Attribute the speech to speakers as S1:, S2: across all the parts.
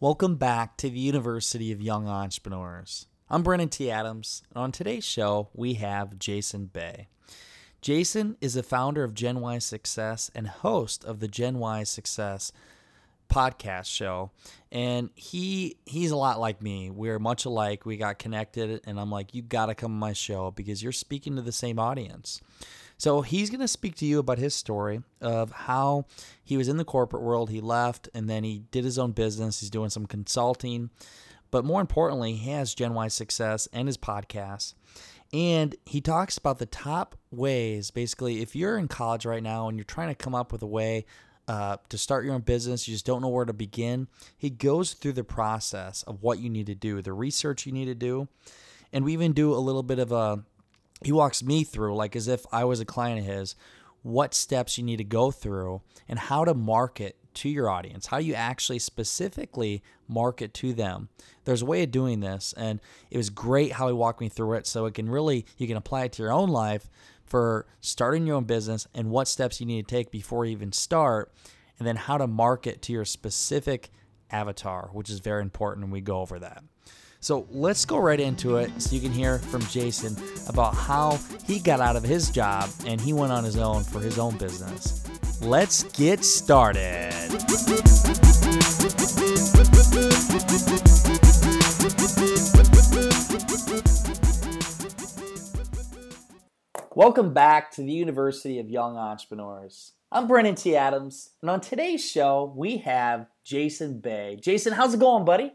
S1: Welcome back to the University of Young Entrepreneurs. I'm Brandon T. Adams, and on today's show, we have Jason Bay. Jason is the founder of Gen Y Success and host of the Gen Y Success podcast show and he he's a lot like me we're much alike we got connected and i'm like you gotta come on my show because you're speaking to the same audience so he's going to speak to you about his story of how he was in the corporate world, he left, and then he did his own business. He's doing some consulting. But more importantly, he has Gen Y Success and his podcast. And he talks about the top ways, basically, if you're in college right now and you're trying to come up with a way uh, to start your own business, you just don't know where to begin. He goes through the process of what you need to do, the research you need to do. And we even do a little bit of a he walks me through like as if I was a client of his what steps you need to go through and how to market to your audience how you actually specifically market to them. There's a way of doing this and it was great how he walked me through it so it can really you can apply it to your own life for starting your own business and what steps you need to take before you even start and then how to market to your specific avatar which is very important and we go over that so let's go right into it so you can hear from Jason about how he got out of his job and he went on his own for his own business. Let's get started. Welcome back to the University of Young Entrepreneurs. I'm Brandon T. Adams, and on today's show, we have Jason Bay. Jason, how's it going, buddy?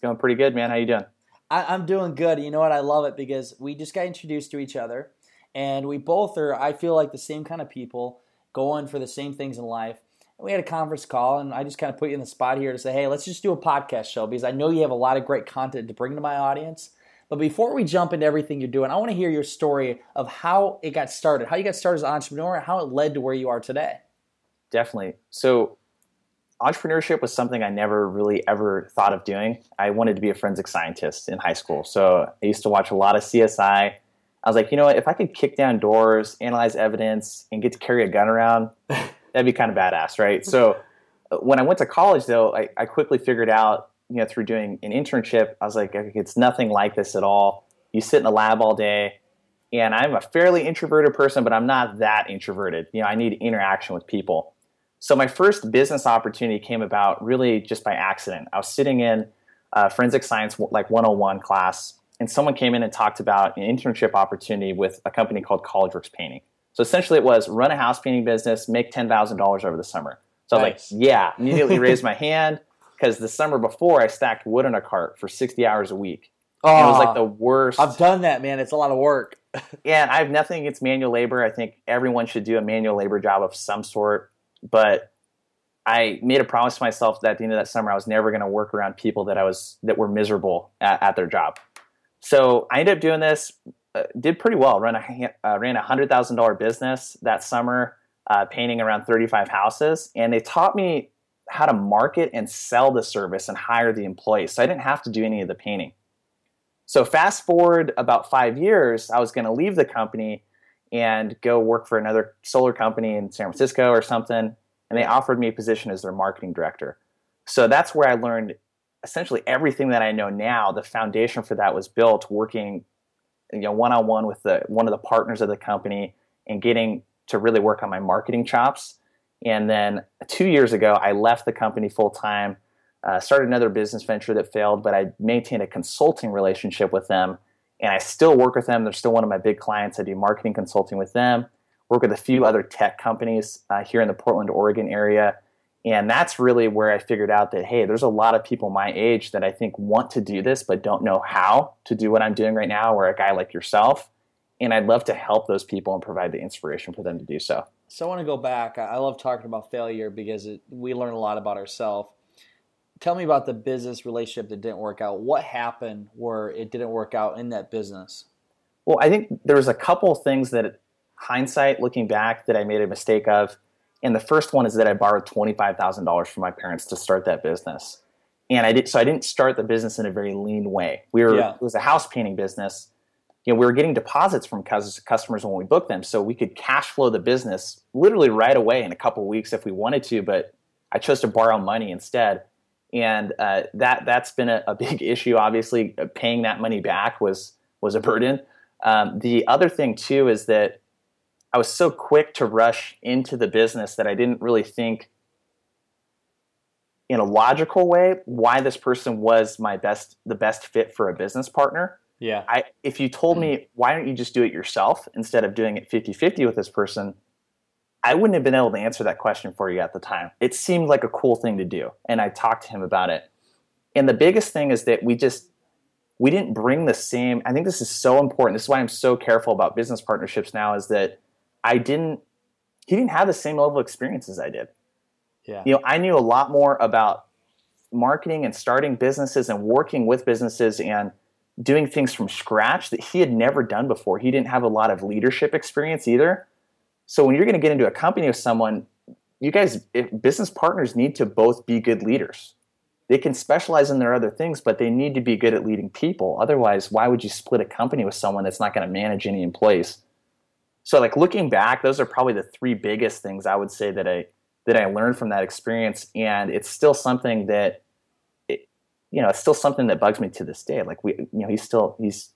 S2: Going pretty good, man. How you doing?
S1: I, am doing good. You know what? I love it because we just got introduced to each other, and we both are. I feel like the same kind of people going for the same things in life. And we had a conference call, and I just kind of put you in the spot here to say, hey, let's just do a podcast show because I know you have a lot of great content to bring to my audience. But before we jump into everything you're doing, I want to hear your story of how it got started, how you got started as an entrepreneur, and how it led to where you are today.
S2: Definitely. So entrepreneurship was something I never really ever thought of doing. I wanted to be a forensic scientist in high school. So I used to watch a lot of CSI. I was like, you know what, if I could kick down doors, analyze evidence, and get to carry a gun around, that'd be kind of badass, right? So uh, when I went to college, though, I, I quickly figured out, you know, through doing an internship, I was like, it's nothing like this at all. You sit in a lab all day, and I'm a fairly introverted person, but I'm not that introverted. You know, I need interaction with people. So my first business opportunity came about really just by accident. I was sitting in a forensic science like 101 class, and someone came in and talked about an internship opportunity with a company called CollegeWorks Painting. So essentially, it was run a house painting business, make ten thousand dollars over the summer. So nice. I was like, yeah, immediately raised my hand because the summer before I stacked wood in a cart for sixty hours a week. Oh, it was like the worst.
S1: I've done that, man. It's a lot of work.
S2: yeah, and I have nothing against manual labor. I think everyone should do a manual labor job of some sort but I made a promise to myself that at the end of that summer I was never going to work around people that I was that were miserable at, at their job. So I ended up doing this, uh, did pretty well. Run a uh, ran a hundred thousand dollar business that summer, uh, painting around thirty five houses, and they taught me how to market and sell the service and hire the employees. So I didn't have to do any of the painting. So fast forward about five years, I was going to leave the company and go work for another solar company in San Francisco or something. And they offered me a position as their marketing director. So that's where I learned essentially everything that I know now. The foundation for that was built working, you know, one on one with the one of the partners of the company and getting to really work on my marketing chops. And then two years ago, I left the company full time, uh, started another business venture that failed, but I maintained a consulting relationship with them and I still work with them. They're still one of my big clients. I do marketing consulting with them. Work with a few other tech companies uh, here in the Portland, Oregon area, and that's really where I figured out that hey, there's a lot of people my age that I think want to do this but don't know how to do what I'm doing right now. Or a guy like yourself, and I'd love to help those people and provide the inspiration for them to do so.
S1: So I want to go back. I love talking about failure because it, we learn a lot about ourselves tell me about the business relationship that didn't work out. What happened where it didn't work out in that business?
S2: Well, I think there was a couple of things that hindsight looking back that I made a mistake of. And the first one is that I borrowed $25,000 from my parents to start that business. And I did so I didn't start the business in a very lean way. We were yeah. it was a house painting business. You know, we were getting deposits from customers when we booked them, so we could cash flow the business literally right away in a couple weeks if we wanted to. But I chose to borrow money instead, and uh, that that's been a, a, big issue. Obviously, uh, paying that money back was was a burden. Um, the other thing too is that I was so quick to rush into the business that I didn't really think in a logical way why this person was my best the best fit for a business partner.
S1: Yeah.
S2: I if you told me why don't you just do it yourself instead of doing it 50-50 with this person, I wouldn't have been able to answer that question for you at the time. It seemed like a cool thing to do and I talked to him about it. And the biggest thing is that we just we didn't bring the same I think this is so important. This is why I'm so careful about business partnerships now is that I didn't he didn't have the same level of experience as I did.
S1: Yeah.
S2: You know, I knew a lot more about marketing and starting businesses and working with businesses and doing things from scratch that he had never done before. He didn't have a lot of leadership experience either. So when you're going to get into a company with someone, you guys business partners need to both be good leaders. They can specialize in their other things, but they need to be good at leading people. Otherwise, why would you split a company with someone that's not going to manage any employees? So like looking back, those are probably the three biggest things I would say that I that I learned from that experience, and it's still something that, it, you know, it's still something that bugs me to this day. Like we, you know, he's still he's,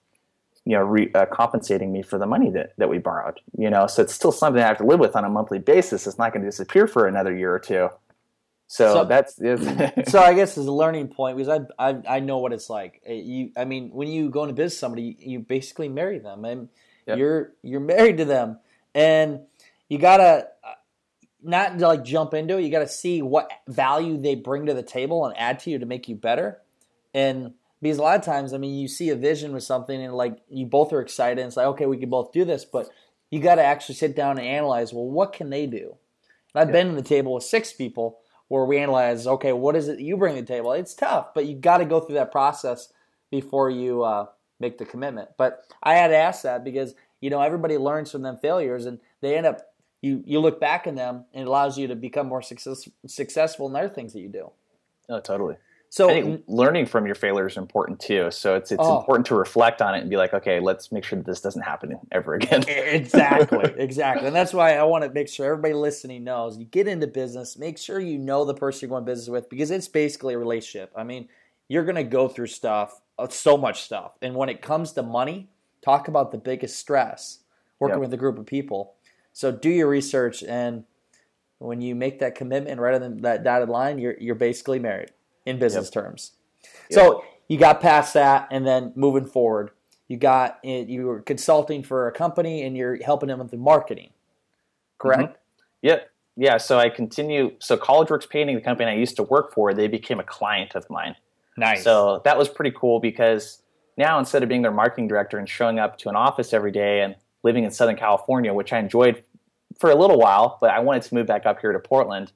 S2: you know, re, uh, compensating me for the money that that we borrowed. You know, so it's still something I have to live with on a monthly basis. It's not going to disappear for another year or two. So, so that's
S1: so. I guess is a learning point because I, I I know what it's like. Uh, you, I mean, when you go into business, somebody you basically marry them, and yep. you're you're married to them, and you gotta not to like jump into it. You got to see what value they bring to the table and add to you to make you better. And because a lot of times, I mean, you see a vision with something and like you both are excited and it's like, okay, we can both do this, but you got to actually sit down and analyze, well, what can they do? And I've yeah. been in the table with six people where we analyze, okay, what is it you bring to the table? It's tough, but you got to go through that process before you uh, make the commitment. But I had to ask that because, you know, everybody learns from them failures and they end up you you look back in them and it allows you to become more success, successful in other things that you do.
S2: Oh, totally. So I think learning from your failure is important too. So it's it's oh, important to reflect on it and be like, okay, let's make sure that this doesn't happen ever again.
S1: exactly, exactly, and that's why I want to make sure everybody listening knows. You get into business, make sure you know the person you're going business with because it's basically a relationship. I mean, you're going to go through stuff, uh, so much stuff, and when it comes to money, talk about the biggest stress working yep. with a group of people so do your research, and when you make that commitment rather than that dotted line, you're you're basically married in business yep. terms. Yep. So you got past that, and then moving forward, you got you were consulting for a company, and you're helping them with the marketing. Correct. Mm-hmm.
S2: Yep. Yeah. So I continue. So College Works Painting, the company I used to work for, they became a client of mine.
S1: Nice.
S2: So that was pretty cool because now instead of being their marketing director and showing up to an office every day and living in Southern California, which I enjoyed for a little while, but I wanted to move back up here to Portland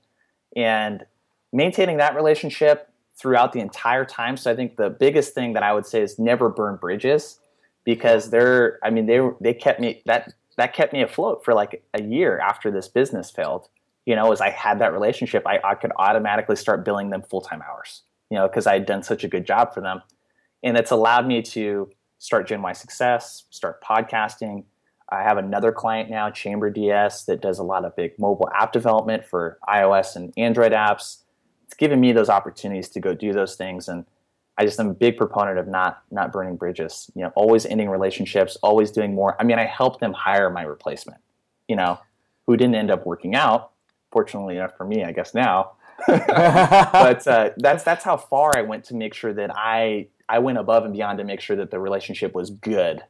S2: and maintaining that relationship throughout the entire time. So I think the biggest thing that I would say is never burn bridges because they're, I mean, they, they kept me, that, that kept me afloat for like a year after this business failed. You know, as I had that relationship, I, I could automatically start billing them full time hours, you know, because I had done such a good job for them. And it's allowed me to start Gen Y Success, start podcasting, I have another client now, Chamber DS, that does a lot of big mobile app development for iOS and Android apps. It's given me those opportunities to go do those things, and I just am a big proponent of not not burning bridges. You know, always ending relationships, always doing more. I mean, I helped them hire my replacement. You know, who didn't end up working out. Fortunately enough for me, I guess now. but uh, that's that's how far I went to make sure that I I went above and beyond to make sure that the relationship was good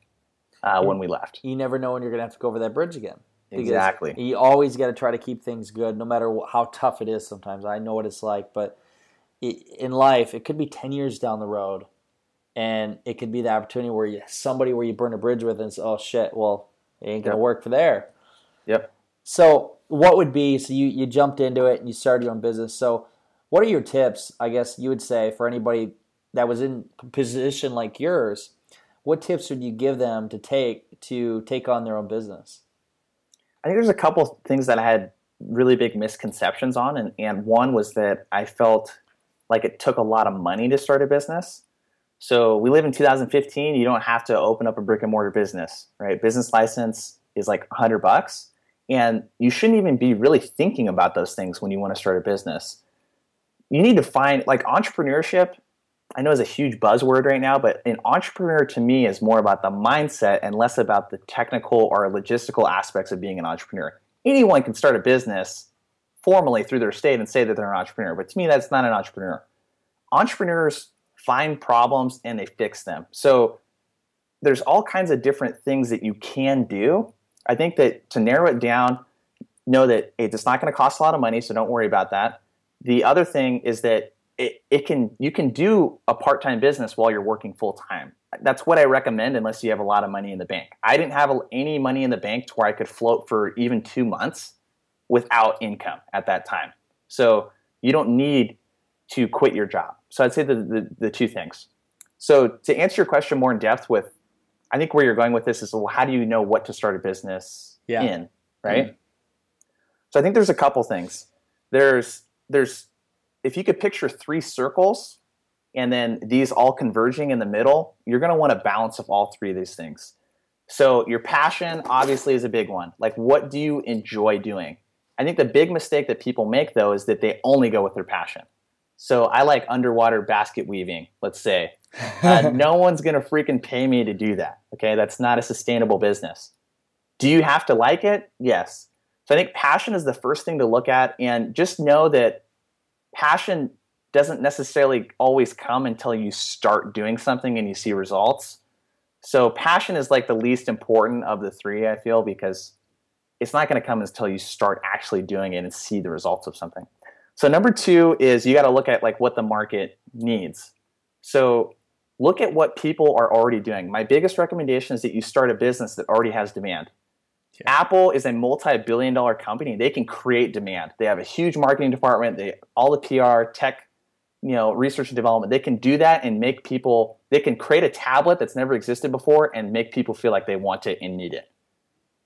S2: uh, when we left.
S1: You never know when you're going to have to go over that bridge again.
S2: Exactly.
S1: You always got to try to keep things good, no matter how tough it is. Sometimes I know what it's like, but in life, it could be ten years down the road, and it could be the opportunity where you somebody where you burn a bridge with, and say, oh shit, well, it ain't gonna yep. work for there.
S2: Yep.
S1: So what would be? So you you jumped into it and you started your own business. So What are your tips, I guess you would say, for anybody that was in a position like yours? What tips would you give them to take to take on their own business?
S2: I think there's a couple things that I had really big misconceptions on, and, and one was that I felt like it took a lot of money to start a business. So we live in 2015. You don't have to open up a brick and mortar business, right? Business license is like 100 bucks, and you shouldn't even be really thinking about those things when you want to start a business. You need to find like entrepreneurship. I know is a huge buzzword right now, but an entrepreneur to me is more about the mindset and less about the technical or logistical aspects of being an entrepreneur. Anyone can start a business formally through their state and say that they're an entrepreneur, but to me, that's not an entrepreneur. Entrepreneurs find problems and they fix them. So there's all kinds of different things that you can do. I think that to narrow it down, know that it's not going to cost a lot of money, so don't worry about that. The other thing is that it, it can you can do a part-time business while you're working full-time. That's what I recommend unless you have a lot of money in the bank. I didn't have any money in the bank to where I could float for even 2 months without income at that time. So you don't need to quit your job. So I'd say the, the, the, two things. So to answer your question more in depth with, I think where you're going with this is, well, how do you know what to start a business yeah. in, right? Mm-hmm. So I think there's a couple things. There's there's if you could picture three circles and then these all converging in the middle, you're going to want a balance of all three of these things. So your passion obviously is a big one. Like what do you enjoy doing? I think the big mistake that people make though is that they only go with their passion. So I like underwater basket weaving, let's say. Uh, no one's going to freaking pay me to do that. Okay. That's not a sustainable business. Do you have to like it? Yes. So I think passion is the first thing to look at. And just know that passion doesn't necessarily always come until you start doing something and you see results. So passion is like the least important of the three, I feel, because it's not going to come until you start actually doing it and see the results of something. So number two is you got to look at like what the market needs. So look at what people are already doing. My biggest recommendation is that you start a business that already has demand. Yeah. Apple is a multi-billion dollar company. They can create demand. They have a huge marketing department. They all the PR, tech, you know, research and development. They can do that and make people. They can create a tablet that's never existed before and make people feel like they want it and need it.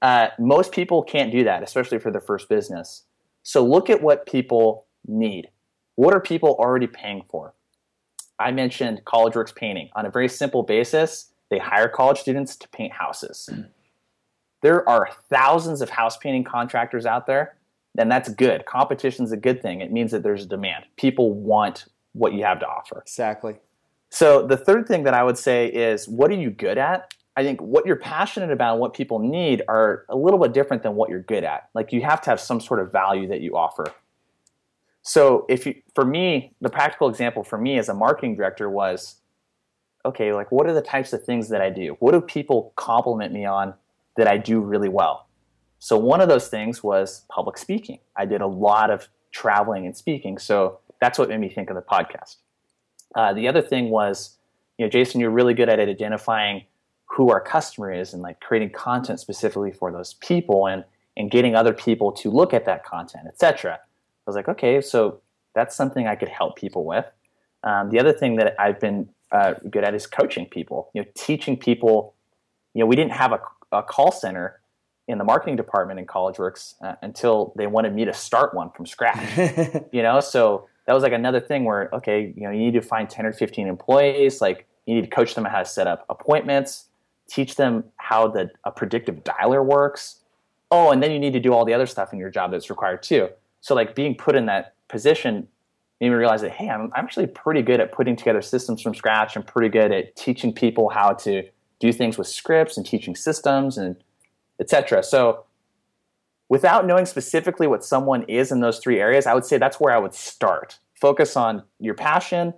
S2: Uh, most people can't do that, especially for their first business. So look at what people need? What are people already paying for? I mentioned college CollegeWorks painting. On a very simple basis, they hire college students to paint houses. There are thousands of house painting contractors out there, and that's good. Competition is a good thing. It means that there's a demand. People want what you have to offer.
S1: Exactly.
S2: So the third thing that I would say is what are you good at? I think what you're passionate about and what people need are a little bit different than what you're good at. Like you have to have some sort of value that you offer. So if you, for me, the practical example for me as a marketing director was, okay, like what are the types of things that I do? What do people compliment me on that I do really well? So one of those things was public speaking. I did a lot of traveling and speaking, so that's what made me think of the podcast. Uh, the other thing was, you know, Jason, you're really good at identifying who our customer is and like creating content specifically for those people and and getting other people to look at that content, etc. I was like, okay, so that's something I could help people with. Um, the other thing that I've been uh, good at is coaching people. You know, teaching people. You know, we didn't have a, a call center in the marketing department in CollegeWorks uh, until they wanted me to start one from scratch. you know, so that was like another thing where okay, you know, you need to find ten or fifteen employees. Like you need to coach them how to set up appointments, teach them how the a predictive dialer works. Oh, and then you need to do all the other stuff in your job that's required too. So like being put in that position made me realize that hey, I'm, I'm actually pretty good at putting together systems from scratch. I'm pretty good at teaching people how to do things with scripts and teaching systems and etc. So without knowing specifically what someone is in those three areas, I would say that's where I would start. Focus on your passion,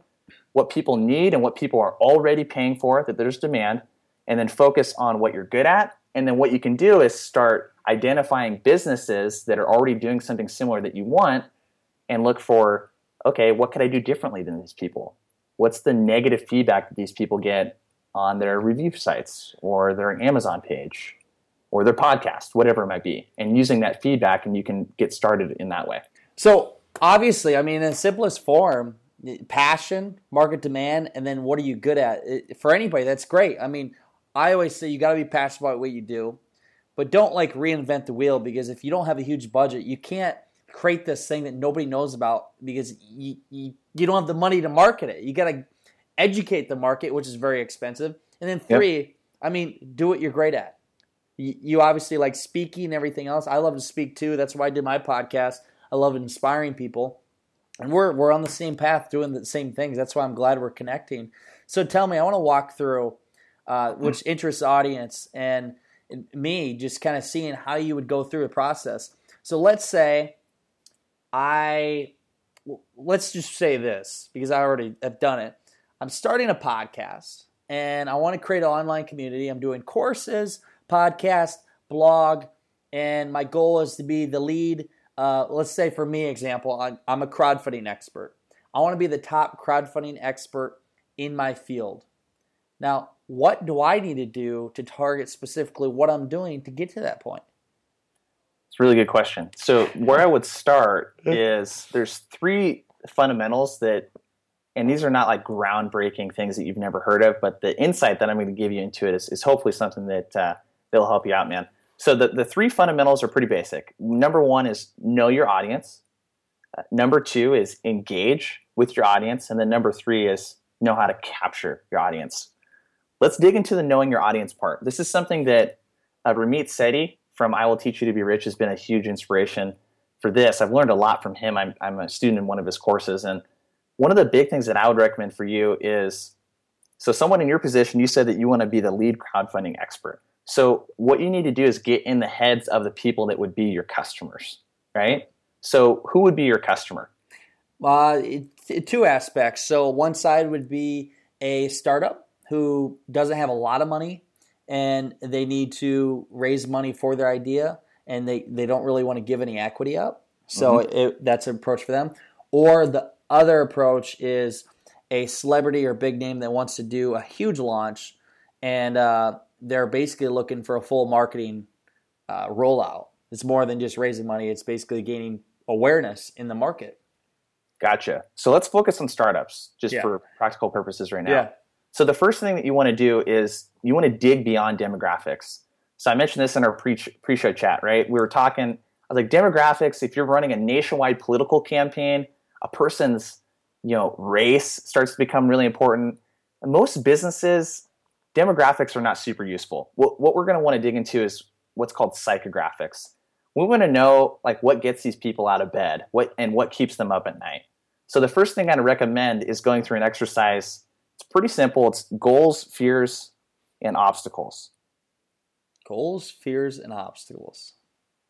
S2: what people need and what people are already paying for, that there's demand, and then focus on what you're good at. And then what you can do is start identifying businesses that are already doing something similar that you want and look for okay what could i do differently than these people what's the negative feedback that these people get on their review sites or their amazon page or their podcast whatever it might be and using that feedback and you can get started in that way
S1: so obviously, I mean, in the simplest form, passion, market demand, and then what are you good at? For anybody, that's great. I mean, I always say you got to be passionate about what you do, but don't like reinvent the wheel because if you don't have a huge budget, you can't create this thing that nobody knows about because you, you, you don't have the money to market it. You got to educate the market, which is very expensive. And then three, yep. I mean, do what you're great at. You, you obviously like speaking and everything else. I love to speak too. That's why I did my podcast. I love inspiring people. And we're we're on the same path doing the same things. That's why I'm glad we're connecting. So tell me, I want to walk through uh, which interests audience and me just kind of seeing how you would go through the process. So let's say I let's just say this because I already have done it. I'm starting a podcast and I want to create an online community. I'm doing courses, podcast, blog, and my goal is to be the lead. Uh, let's say for me, example, I'm, I'm a crowdfunding expert. I want to be the top crowdfunding expert in my field. Now, what do I need to do to target specifically what I'm doing to get to that point?
S2: It's a really good question. So, where I would start is there's three fundamentals that, and these are not like groundbreaking things that you've never heard of, but the insight that I'm going to give you into it is, is hopefully something that uh, that'll help you out, man. So, the, the three fundamentals are pretty basic. Number one is know your audience. Uh, number two is engage with your audience. And then number three is know how to capture your audience let's dig into the knowing your audience part. This is something that uh, Ramit Sethi from I Will Teach You to Be Rich has been a huge inspiration for this. I've learned a lot from him. I'm, I'm a student in one of his courses. And one of the big things that I would recommend for you is so, someone in your position, you said that you want to be the lead crowdfunding expert. So, what you need to do is get in the heads of the people that would be your customers, right? So, who would be your customer?
S1: Uh, it, it, two aspects. So, one side would be a startup who doesn't have a lot of money and they need to raise money for their idea and they, they don't really want to give any equity up. So mm-hmm. it, that's an approach for them. Or the other approach is a celebrity or big name that wants to do a huge launch and uh, they're basically looking for a full marketing uh, rollout. It's more than just raising money, it's basically gaining awareness in the market.
S2: Gotcha. So let's focus on startups just yeah. for practical purposes right now. Yeah. So the first thing that you want to do is you want to dig beyond demographics. So I mentioned this in our pre pre-show chat, right? We were talking I was like demographics. If you're running a nationwide political campaign, a person's you know race starts to become really important. Most businesses, demographics are not super useful. What, what we're going to want to dig into is what's called psychographics. We want to know like what gets these people out of bed, what and what keeps them up at night. So the first thing I'd recommend is going through an exercise it's pretty simple. It's goals, fears, and obstacles.
S1: Goals, fears, and obstacles.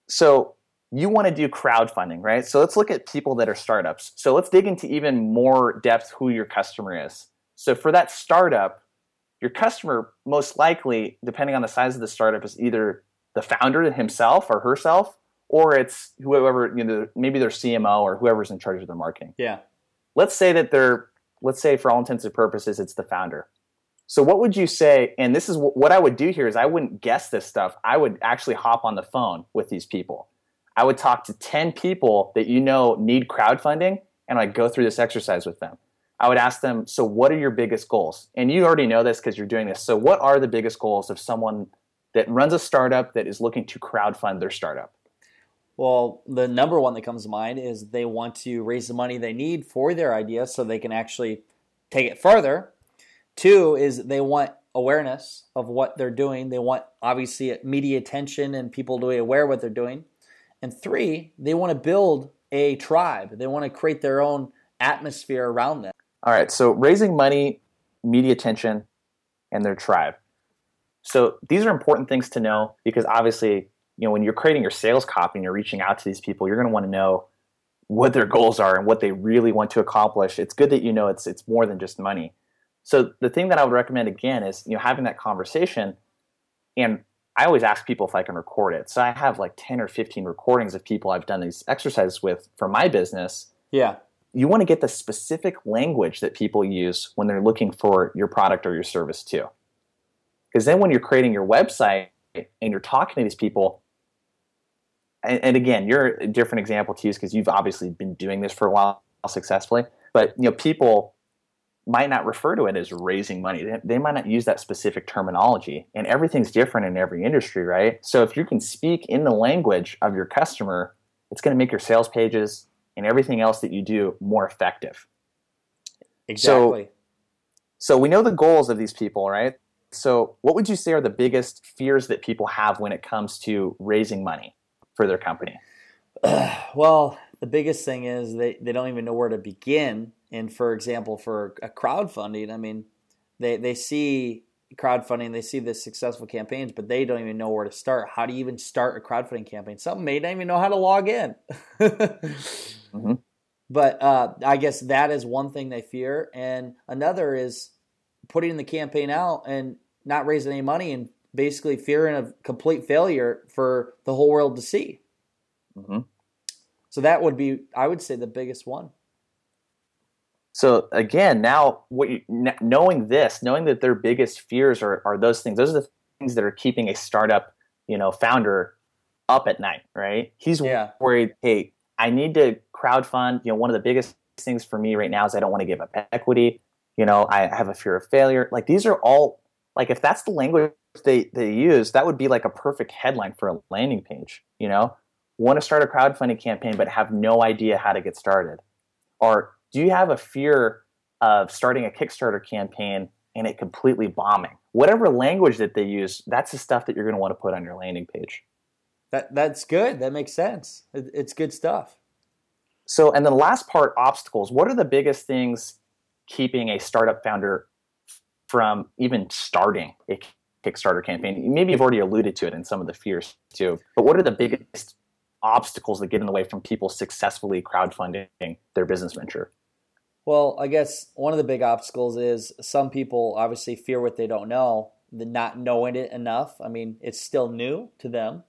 S2: So you want to do crowdfunding, right? So let's look at people that are startups. So let's dig into even more depth who your customer is. So for that startup, your customer most likely, depending on the size of the startup, is either the founder himself or herself, or it's whoever, you know, maybe their CMO or whoever's in charge of their marketing.
S1: Yeah.
S2: Let's say that they're let's say for all intents and purposes, it's the founder. So what would you say? And this is what I would do here is I wouldn't guess this stuff. I would actually hop on the phone with these people. I would talk to 10 people that you know need crowdfunding and I'd go through this exercise with them. I would ask them, so what are your biggest goals? And you already know this because you're doing this. So what are the biggest goals of someone that runs a startup that is looking to crowdfund their startup?
S1: Well, the number one that comes to mind is they want to raise the money they need for their idea so they can actually take it further. Two is they want awareness of what they're doing. They want obviously media attention and people to be aware what they're doing. And three, they want to build a tribe. They want to create their own atmosphere around them.
S2: All right, so raising money, media attention, and their tribe. So these are important things to know because obviously you know when you're creating your sales copy and you're reaching out to these people you're going to want to know what their goals are and what they really want to accomplish it's good that you know it's it's more than just money so the thing that i would recommend again is you know having that conversation and i always ask people if i can record it. So i have like 10 or 15 recordings of people i've done these exercises with for my business.
S1: Yeah.
S2: You want to get the specific language that people use when they're looking for your product or your service too. Because then when you're creating your website and you're talking to these people and, and again, you're a different example to use because you've obviously been doing this for a while successfully. But you know, people might not refer to it as raising money. They, they might not use that specific terminology, and everything's different in every industry, right? So if you can speak in the language of your customer, it's going to make your sales pages and everything else that you do more effective.
S1: Exactly.
S2: So, so we know the goals of these people, right? So, what would you say are the biggest fears that people have when it comes to raising money for their company?
S1: well, the biggest thing is they, they don't even know where to begin. And for example, for a crowdfunding, I mean, they, they see crowdfunding, they see the successful campaigns, but they don't even know where to start. How do you even start a crowdfunding campaign? Some may not even know how to log in. mm-hmm. But uh, I guess that is one thing they fear. And another is putting the campaign out and not raising any money and basically fearing of complete failure for the whole world to see. Mm-hmm. So that would be, I would say, the biggest one.
S2: So again, now what you, knowing this, knowing that their biggest fears are, are those things. Those are the things that are keeping a startup, you know, founder up at night, right? He's yeah. worried. Hey, I need to crowdfund. You know, one of the biggest things for me right now is I don't want to give up equity. You know, I have a fear of failure. Like these are all like if that's the language they they use, that would be like a perfect headline for a landing page. You know, want to start a crowdfunding campaign but have no idea how to get started, or do you have a fear of starting a Kickstarter campaign and it completely bombing? Whatever language that they use, that's the stuff that you're going to want to put on your landing page.
S1: That that's good. That makes sense. It's good stuff.
S2: So, and the last part, obstacles. What are the biggest things keeping a startup founder from even starting a Kickstarter campaign? Maybe you've already alluded to it in some of the fears too, but what are the biggest obstacles that get in the way from people successfully crowdfunding their business venture?
S1: Well, I guess one of the big obstacles is some people obviously fear what they don't know, the not knowing it enough. I mean, it's still new to them.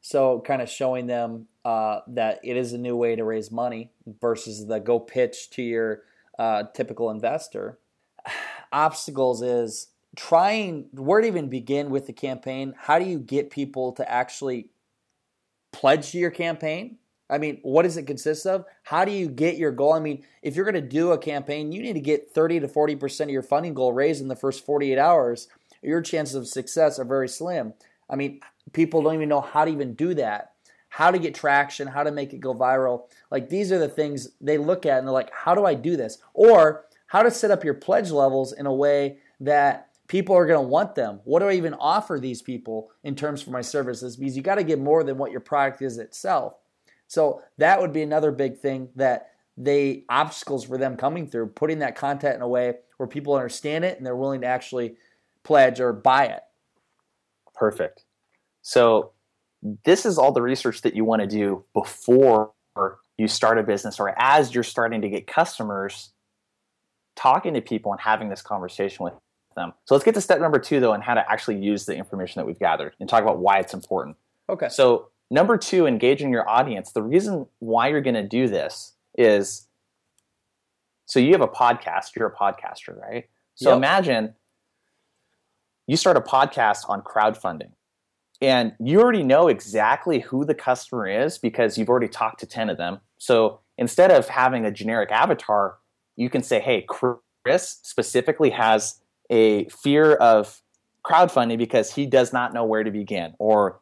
S1: So, kind of showing them uh, that it is a new way to raise money versus the go pitch to your uh, typical investor. Obstacles is trying where to even begin with the campaign. How do you get people to actually pledge to your campaign? I mean, what does it consist of? How do you get your goal? I mean, if you're going to do a campaign, you need to get 30 to 40% of your funding goal raised in the first 48 hours. Your chances of success are very slim. I mean, people don't even know how to even do that how to get traction, how to make it go viral. Like these are the things they look at and they're like, how do I do this? Or how to set up your pledge levels in a way that people are going to want them. What do I even offer these people in terms for my services? Because you got to get more than what your product is itself. So that would be another big thing that they obstacles for them coming through, putting that content in a way where people understand it and they're willing to actually pledge or buy it.
S2: Perfect. So this is all the research that you want to do before you start a business or as you're starting to get customers talking to people and having this conversation with them. So let's get to step number two, though, and how to actually use the information that we've gathered and talk about why it's important.
S1: Okay.
S2: So, number two, engaging your audience. The reason why you're going to do this is so you have a podcast, you're a podcaster, right? So, yep. imagine you start a podcast on crowdfunding and you already know exactly who the customer is because you've already talked to 10 of them. So instead of having a generic avatar, you can say, hey, Chris specifically has a fear of crowdfunding because he does not know where to begin, or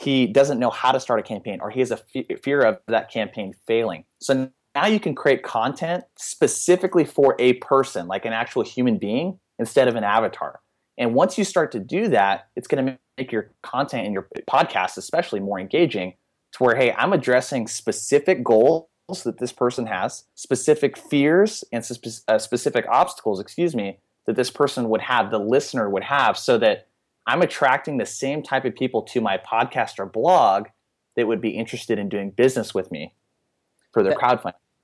S2: he doesn't know how to start a campaign, or he has a fear of that campaign failing. So now you can create content specifically for a person, like an actual human being, instead of an avatar. And once you start to do that, it's going to make your content and your podcast especially more engaging to where, hey, I'm addressing specific goals that this person has, specific fears and uh, specific obstacles, excuse me, that this person would have, the listener would have, so that I'm attracting the same type of people to my podcast or blog that would be interested in doing business with me for their that,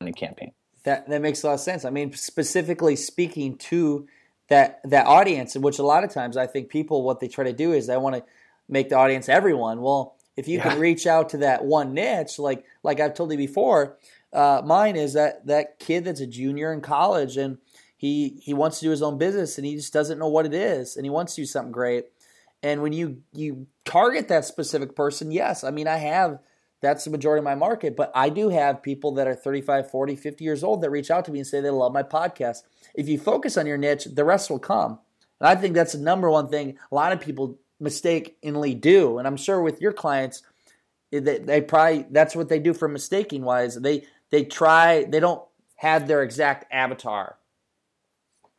S2: crowdfunding campaign.
S1: That that makes a lot of sense. I mean, specifically speaking to that that audience, in which a lot of times I think people what they try to do is they want to make the audience everyone. Well, if you yeah. can reach out to that one niche, like like I've told you before, uh, mine is that that kid that's a junior in college and he he wants to do his own business and he just doesn't know what it is and he wants to do something great. And when you you target that specific person, yes, I mean I have that's the majority of my market. But I do have people that are 35, 40, 50 years old that reach out to me and say they love my podcast. If you focus on your niche, the rest will come. And I think that's the number one thing a lot of people mistakenly do. And I'm sure with your clients, eh, they, they probably that's what they do for mistaking wise. They they try they don't have their exact avatar.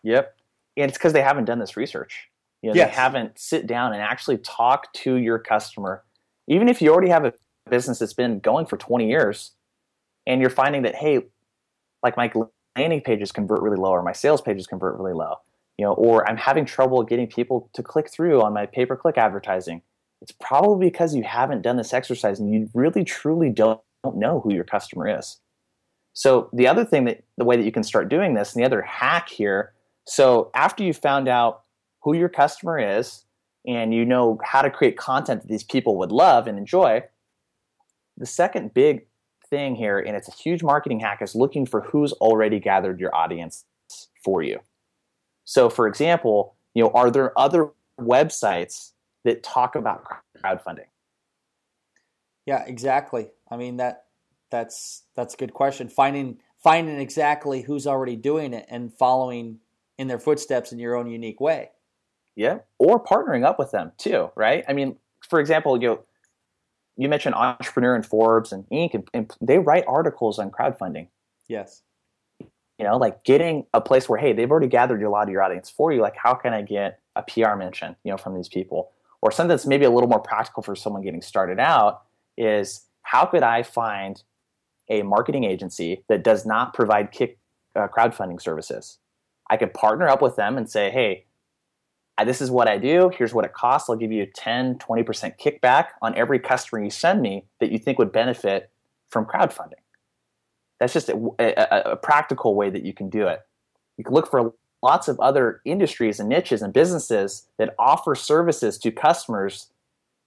S2: Yep, and it's because they haven't done this research. You know, yes. they haven't sit down and actually talk to your customer. Even if you already have a business that's been going for 20 years, and you're finding that hey, like my landing pages convert really low, or my sales pages convert really low, you know, or I'm having trouble getting people to click through on my pay per click advertising it's probably because you haven't done this exercise and you really truly don't, don't know who your customer is. So the other thing that the way that you can start doing this, and the other hack here, so after you found out who your customer is and you know how to create content that these people would love and enjoy, the second big thing here, and it's a huge marketing hack, is looking for who's already gathered your audience for you. So for example, you know, are there other websites that talk about crowdfunding?
S1: Yeah, exactly. I mean that that's that's a good question. Finding finding exactly who's already doing it and following in their footsteps in your own unique way.
S2: Yeah, or partnering up with them too, right? I mean, for example, you know, you mentioned Entrepreneur and Forbes and Inc. And, and they write articles on crowdfunding.
S1: Yes.
S2: You know, like getting a place where hey, they've already gathered a lot of your audience for you. Like, how can I get a PR mention, you know, from these people? or something that's maybe a little more practical for someone getting started out is how could I find a marketing agency that does not provide kick uh, crowdfunding services? I could partner up with them and say, hey, this is what I do. Here's what it costs. I'll give you 10, 20% kickback on every customer you send me that you think would benefit from crowdfunding. That's just a, a, a practical way that you can do it. You can look for lots of other industries and niches and businesses that offer services to customers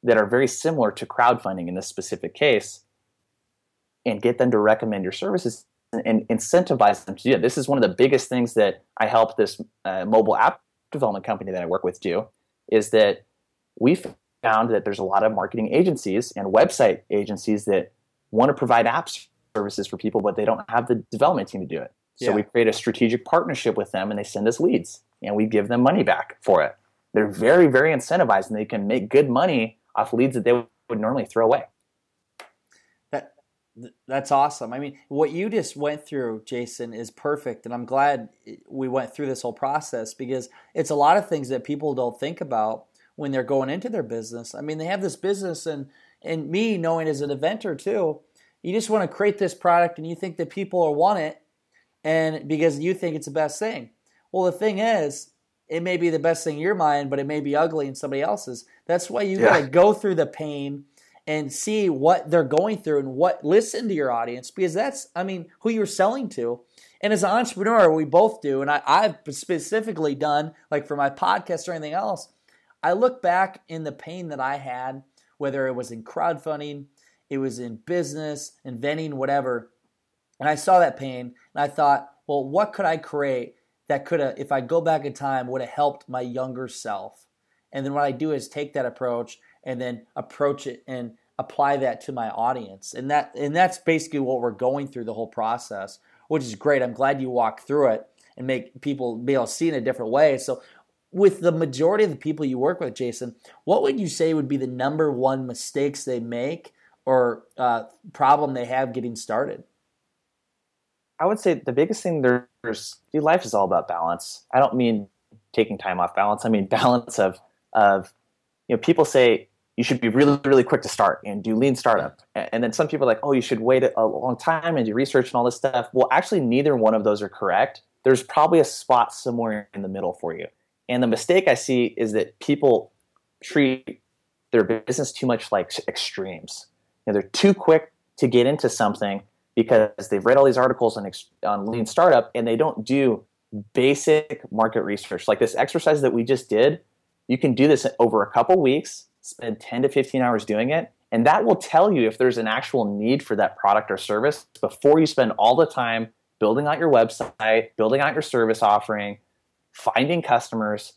S2: that are very similar to crowdfunding in this specific case and get them to recommend your services and incentivize them to do it. This is one of the biggest things that I help this uh, mobile app development company that I work with do is that we found that there's a lot of marketing agencies and website agencies that want to provide app services for people, but they don't have the development team to do it. So yeah. we create a strategic partnership with them and they send us leads and we give them money back for it. They're very, very incentivized and they can make good money off leads that they would normally throw away.
S1: That that's awesome. I mean, what you just went through, Jason, is perfect and I'm glad we went through this whole process because it's a lot of things that people don't think about when they're going into their business. I mean, they have this business and and me knowing as an inventor too, you just want to create this product and you think that people will want it and because you think it's the best thing. Well, the thing is, it may be the best thing in your mind, but it may be ugly in somebody else's. That's why you yeah. got to go through the pain and see what they're going through and what listen to your audience because that's, I mean, who you're selling to. And as an entrepreneur, we both do, and I, I've specifically done like for my podcast or anything else. I look back in the pain that I had, whether it was in crowdfunding, it was in business, inventing, whatever and I saw that pain and I thought, well, what could I create that could have, if I go back in time, would have helped my younger self? And then what I do is take that approach and then approach it and apply that to my audience. And that and that's basically what we're going through the whole process, which is great. I'm glad you walk through it and make people be able to see in a different way. So with the majority of the people you work with, Jason, what would you say would be the number one mistakes they make or uh, problem they have getting started?
S2: I would say the biggest thing there's life is all about balance. I don't mean taking time off balance. I mean balance of of you know people say you should be really really quick to start and do lean startup, and then some people are like oh you should wait a long time and do research and all this stuff. Well, actually, neither one of those are correct. There's probably a spot somewhere in the middle for you. And the mistake I see is that people treat their business too much like extremes. You know, they're too quick to get into something because they've read all these articles on, on lean startup and they don't do basic market research. Like this exercise that we just did, you can do this over a couple weeks, spend 10 to 15 hours doing it, and that will tell you if there's an actual need for that product or service before you spend all the time building out your website, building out your service offering, finding customers.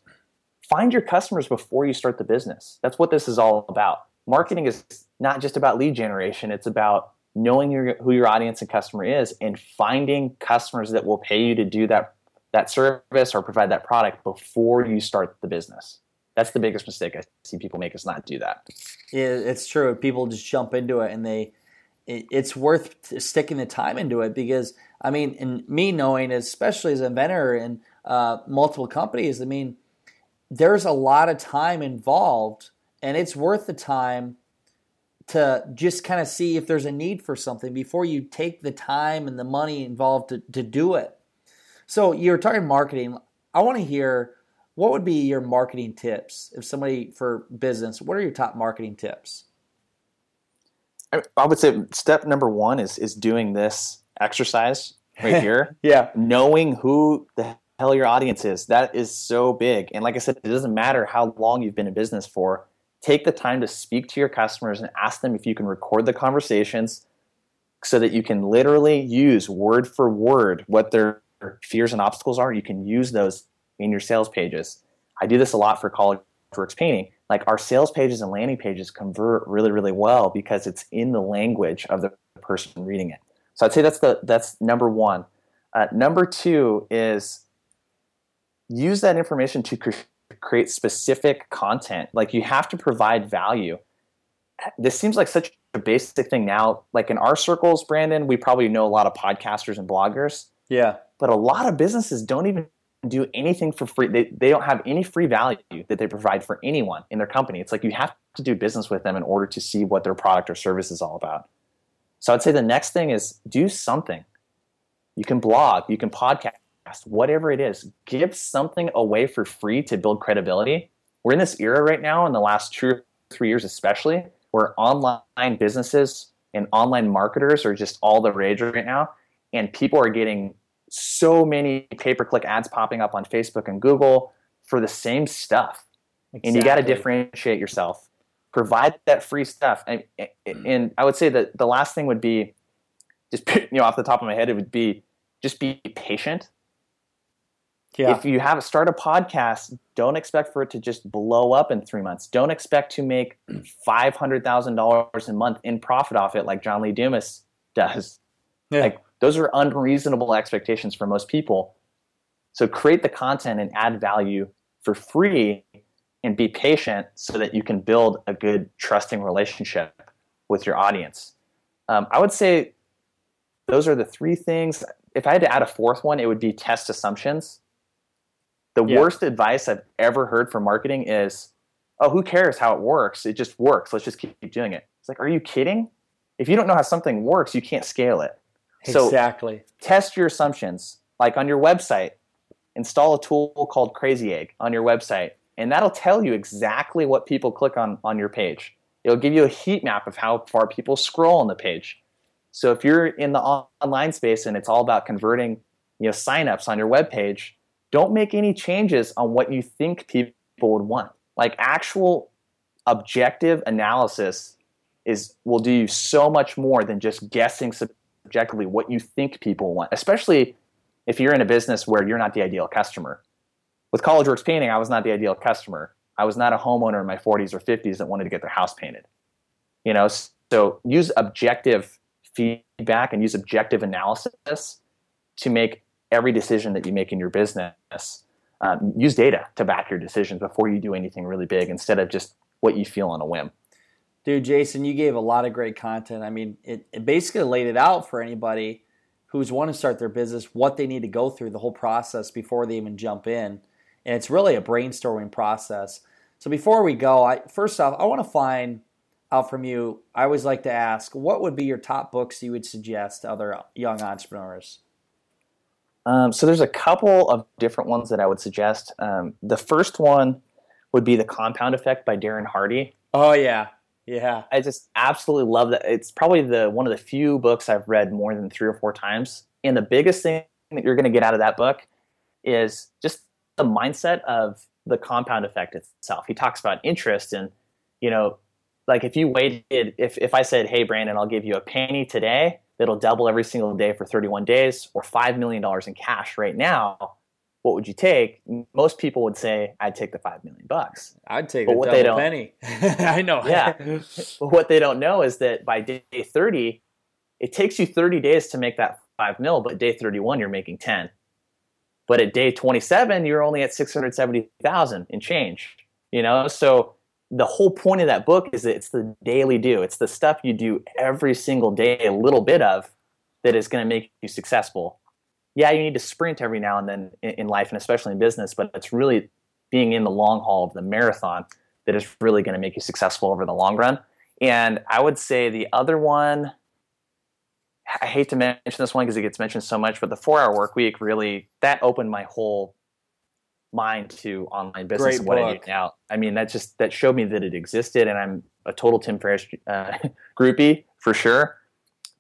S2: Find your customers before you start the business. That's what this is all about. marketing is not just about lead generation, it's about knowing your, who your audience and customer is and finding customers that will pay you to do that that service or provide that product before you start the business. That's the biggest mistake I see people make is not do that.
S1: Yeah, it's true. People just jump into it and they it's worth sticking the time into it because I mean, and me knowing, especially as a inventor in uh, multiple companies, I mean, there's a lot of time involved, and it's worth the time to just kind of see if there's a need for something before you take the time and the money involved to, to do it. So you're talking marketing. I want to hear what would be your marketing tips if somebody for business. What are your top marketing tips?
S2: I would say step number one is is doing this exercise right here.
S1: yeah,
S2: knowing who the hell your audience is. That is so big. And like I said, it doesn't matter how long you've been in business for take the time to speak to your customers and ask them if you can record the conversations so that you can literally use word for word what their fears and obstacles are. You can use those in your sales pages. I do this a lot for College Works Painting. Like our sales pages and landing pages convert really, really well because it's in the language of the person reading it. So I'd say that's the that's number one. Uh, number two is use that information to create specific content. Like you have to provide value. This seems like such a basic thing now. Like in our circles, Brandon, we probably know a lot of podcasters and bloggers.
S1: Yeah.
S2: But a lot of businesses don't even do anything for free. They, they don't have any free value that they provide for anyone in their company. It's like you have to do business with them in order to see what their product or service is all about. So I'd say the next thing is do something. You can blog, you can podcast, whatever it is, give something away for free to build credibility. We're in this era right now, in the last two or three years especially, where online businesses and online marketers are just all the rage right now. And people are getting so many pay per click ads popping up on Facebook and Google for the same stuff. Exactly. And you got to differentiate yourself. Provide that free stuff. And, mm. and I would say that the last thing would be just, you know, off the top of my head, it would be just be patient yeah. If you have start a podcast, don't expect for it to just blow up in three months. Don't expect to make mm. five hundred thousand dollars a month in profit off it like John Lee Dumas does. Yeah. Like those are unreasonable expectations for most people. So create the content and add value for free and be patient so that you can build a good trusting relationship with your audience. Um, I would say those are the three things. If I had to add a fourth one, it would be test assumptions the yeah. worst advice I've ever heard for marketing is, oh, who cares how it works? It just works. Let's just keep doing it. It's like, are you kidding? If you don't know how something works, you can't scale it.
S1: Exactly.
S2: So test your assumptions. Like on your website, install a tool called Crazy Egg on your website, and that'll tell you exactly what people click on on your page. It'll give you a heat map of how far people scroll on the page. So if you're in the online space and it's all about converting, you know, signups on your web page, don't make any changes on what you think people would want. Like actual objective analysis is will do you so much more than just guessing subjectively what you think people want, especially if you're in a business where you're not the ideal customer. With College Works Painting, I was not the ideal customer. I was not a homeowner in my 40s or 50s that wanted to get their house painted. You know, so use objective feedback and use objective analysis to make every decision that you make in your business, um, use data to back your decisions before you do anything really big instead of just what you feel on a whim.
S1: Dude, Jason, you gave a lot of great content. I mean, it, it basically laid it out for anybody who's want to start their business, what they need to go through, the whole process before they even jump in. And it's really a brainstorming process. So before we go, I, first off, I want to find out from you. I always like to ask, what would be your top books you would suggest to other young entrepreneurs?
S2: Um, so there's a couple of different ones that I would suggest. Um, the first one would be the Compound Effect by Darren Hardy.
S1: Oh yeah, yeah.
S2: I just absolutely love that. It's probably the one of the few books I've read more than three or four times. And the biggest thing that you're going to get out of that book is just the mindset of the compound effect itself. He talks about interest and you know, like if you waited, if if I said, "Hey, Brandon, I'll give you a penny today," that'll double every single day for 31 days or $5 million in cash right now, what would you take? Most people would say, I'd take the five million bucks.
S1: I'd take but what they don't, penny. I know.
S2: Yeah. but what they don't know is that by day 30, it takes you 30 days to make that five mil, but day 31, you're making 10. But at day 27, you're only at 670,000 in change, you know? So the whole point of that book is that it's the daily do. It's the stuff you do every single day, a little bit of, that is going to make you successful yeah, you need to sprint every now and then in, life and especially in business, but it's really being in the long haul of the marathon that is really going to make you successful over the long run. And I would say the other one, I hate to mention this one because it gets mentioned so much, but the four hour work week really that opened my whole mind to online business Great and what book. I do now. I mean, that just that showed me that it existed, and I'm a total Tim Ferriss uh, groupie for sure.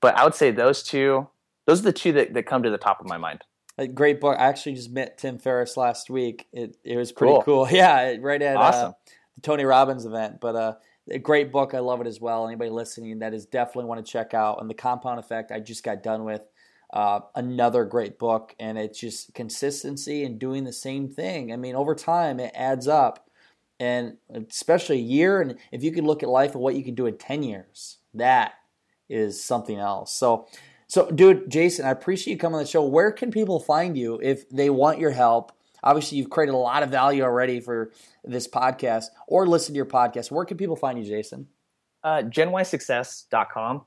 S2: But I would say those two those are the two that, that come to the top of my mind.
S1: A great book. I actually just met Tim Ferriss last week. It it was pretty cool. cool. Yeah, right at uh, awesome. uh, the Tony Robbins event. But uh, a great book. I love it as well. Anybody listening that is definitely want to check out. And the Compound Effect. I just got done with. Uh, another great book, and it's just consistency and doing the same thing. I mean, over time, it adds up, and especially a year. And if you can look at life and what you can do in ten years, that is something else. So so, dude, Jason, I appreciate you coming on the show. Where can people find you if they want your help? Obviously, you've created a lot of value already for this podcast or listen to your podcast. Where can people find you, Jason?
S2: Uh, GenYSuccess.com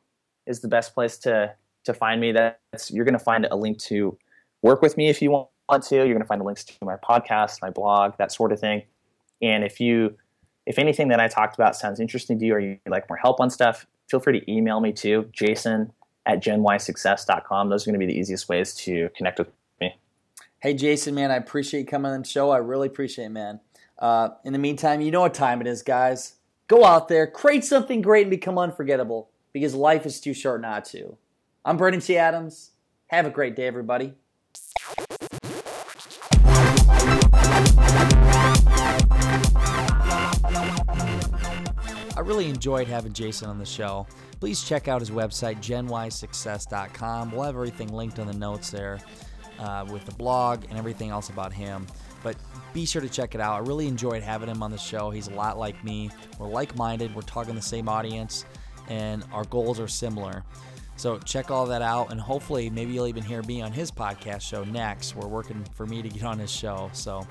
S2: is the best place to to find me. That's you're going to find a link to work with me if you want to. You're going to find the links to my podcast, my blog, that sort of thing. And if you if anything that I talked about sounds interesting to you or you like more help on stuff, feel free to email me too, Jason at genYsuccess.com. Those are going to be the easiest ways to connect with me.
S1: Hey, Jason, man, I appreciate you coming on the show. I really appreciate it, man. Uh, in the meantime, you know what time it is, guys. Go out there, create something great, and become unforgettable because life is too short not to. I'm Brandon T. Adams. Have a great day, everybody. Really enjoyed having Jason on the show please check out his website, genYSuccess.com. We'll have everything linked in the notes there uh, with the blog and everything else about him. But be sure to check it out. I really enjoyed having him on the show. He's a lot like me. We're like minded, we're talking the same audience, and our goals are similar. So check all that out, and hopefully, maybe you'll even hear me on his podcast show next. We're working for me to get on his show. So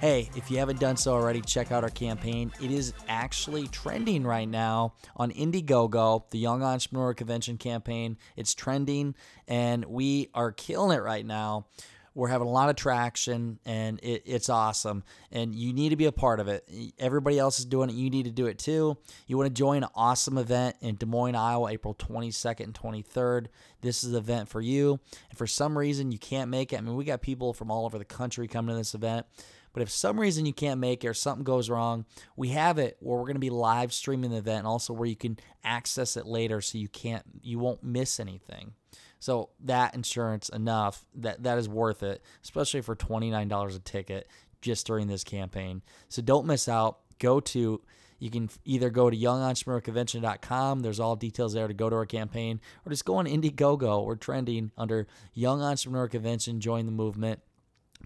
S1: Hey, if you haven't done so already, check out our campaign. It is actually trending right now on Indiegogo, the Young Entrepreneur Convention campaign. It's trending, and we are killing it right now. We're having a lot of traction, and it, it's awesome. And you need to be a part of it. Everybody else is doing it. You need to do it too. You want to join an awesome event in Des Moines, Iowa, April 22nd and 23rd. This is the event for you. And for some reason you can't make it, I mean, we got people from all over the country coming to this event. But if some reason you can't make it or something goes wrong, we have it where we're going to be live streaming the event and also where you can access it later so you can't you won't miss anything. So that insurance enough that that is worth it, especially for $29 a ticket just during this campaign. So don't miss out. Go to you can either go to youngentrepreneur.convention.com. There's all details there to go to our campaign, or just go on Indiegogo. We're trending under Young Entrepreneur Convention. Join the movement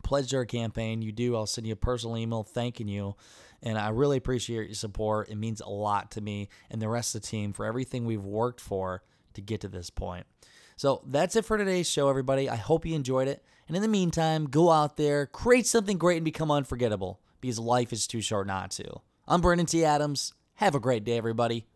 S1: pledge our campaign, you do, I'll send you a personal email thanking you. And I really appreciate your support. It means a lot to me and the rest of the team for everything we've worked for to get to this point. So that's it for today's show, everybody. I hope you enjoyed it. And in the meantime, go out there, create something great, and become unforgettable because life is too short not to. I'm Brandon T. Adams. Have a great day, everybody.